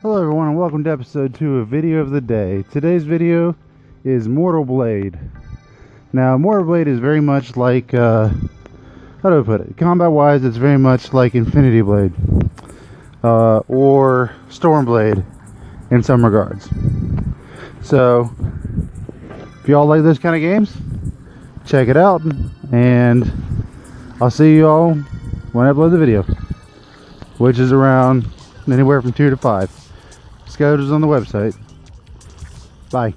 Hello everyone and welcome to episode 2 of Video of the Day. Today's video is Mortal Blade. Now Mortal Blade is very much like, uh, how do I put it? Combat wise it's very much like Infinity Blade. Uh, or Stormblade in some regards. So, if y'all like those kind of games, check it out and I'll see you all when I upload the video. Which is around anywhere from 2 to 5. Schedules on the website. Bye.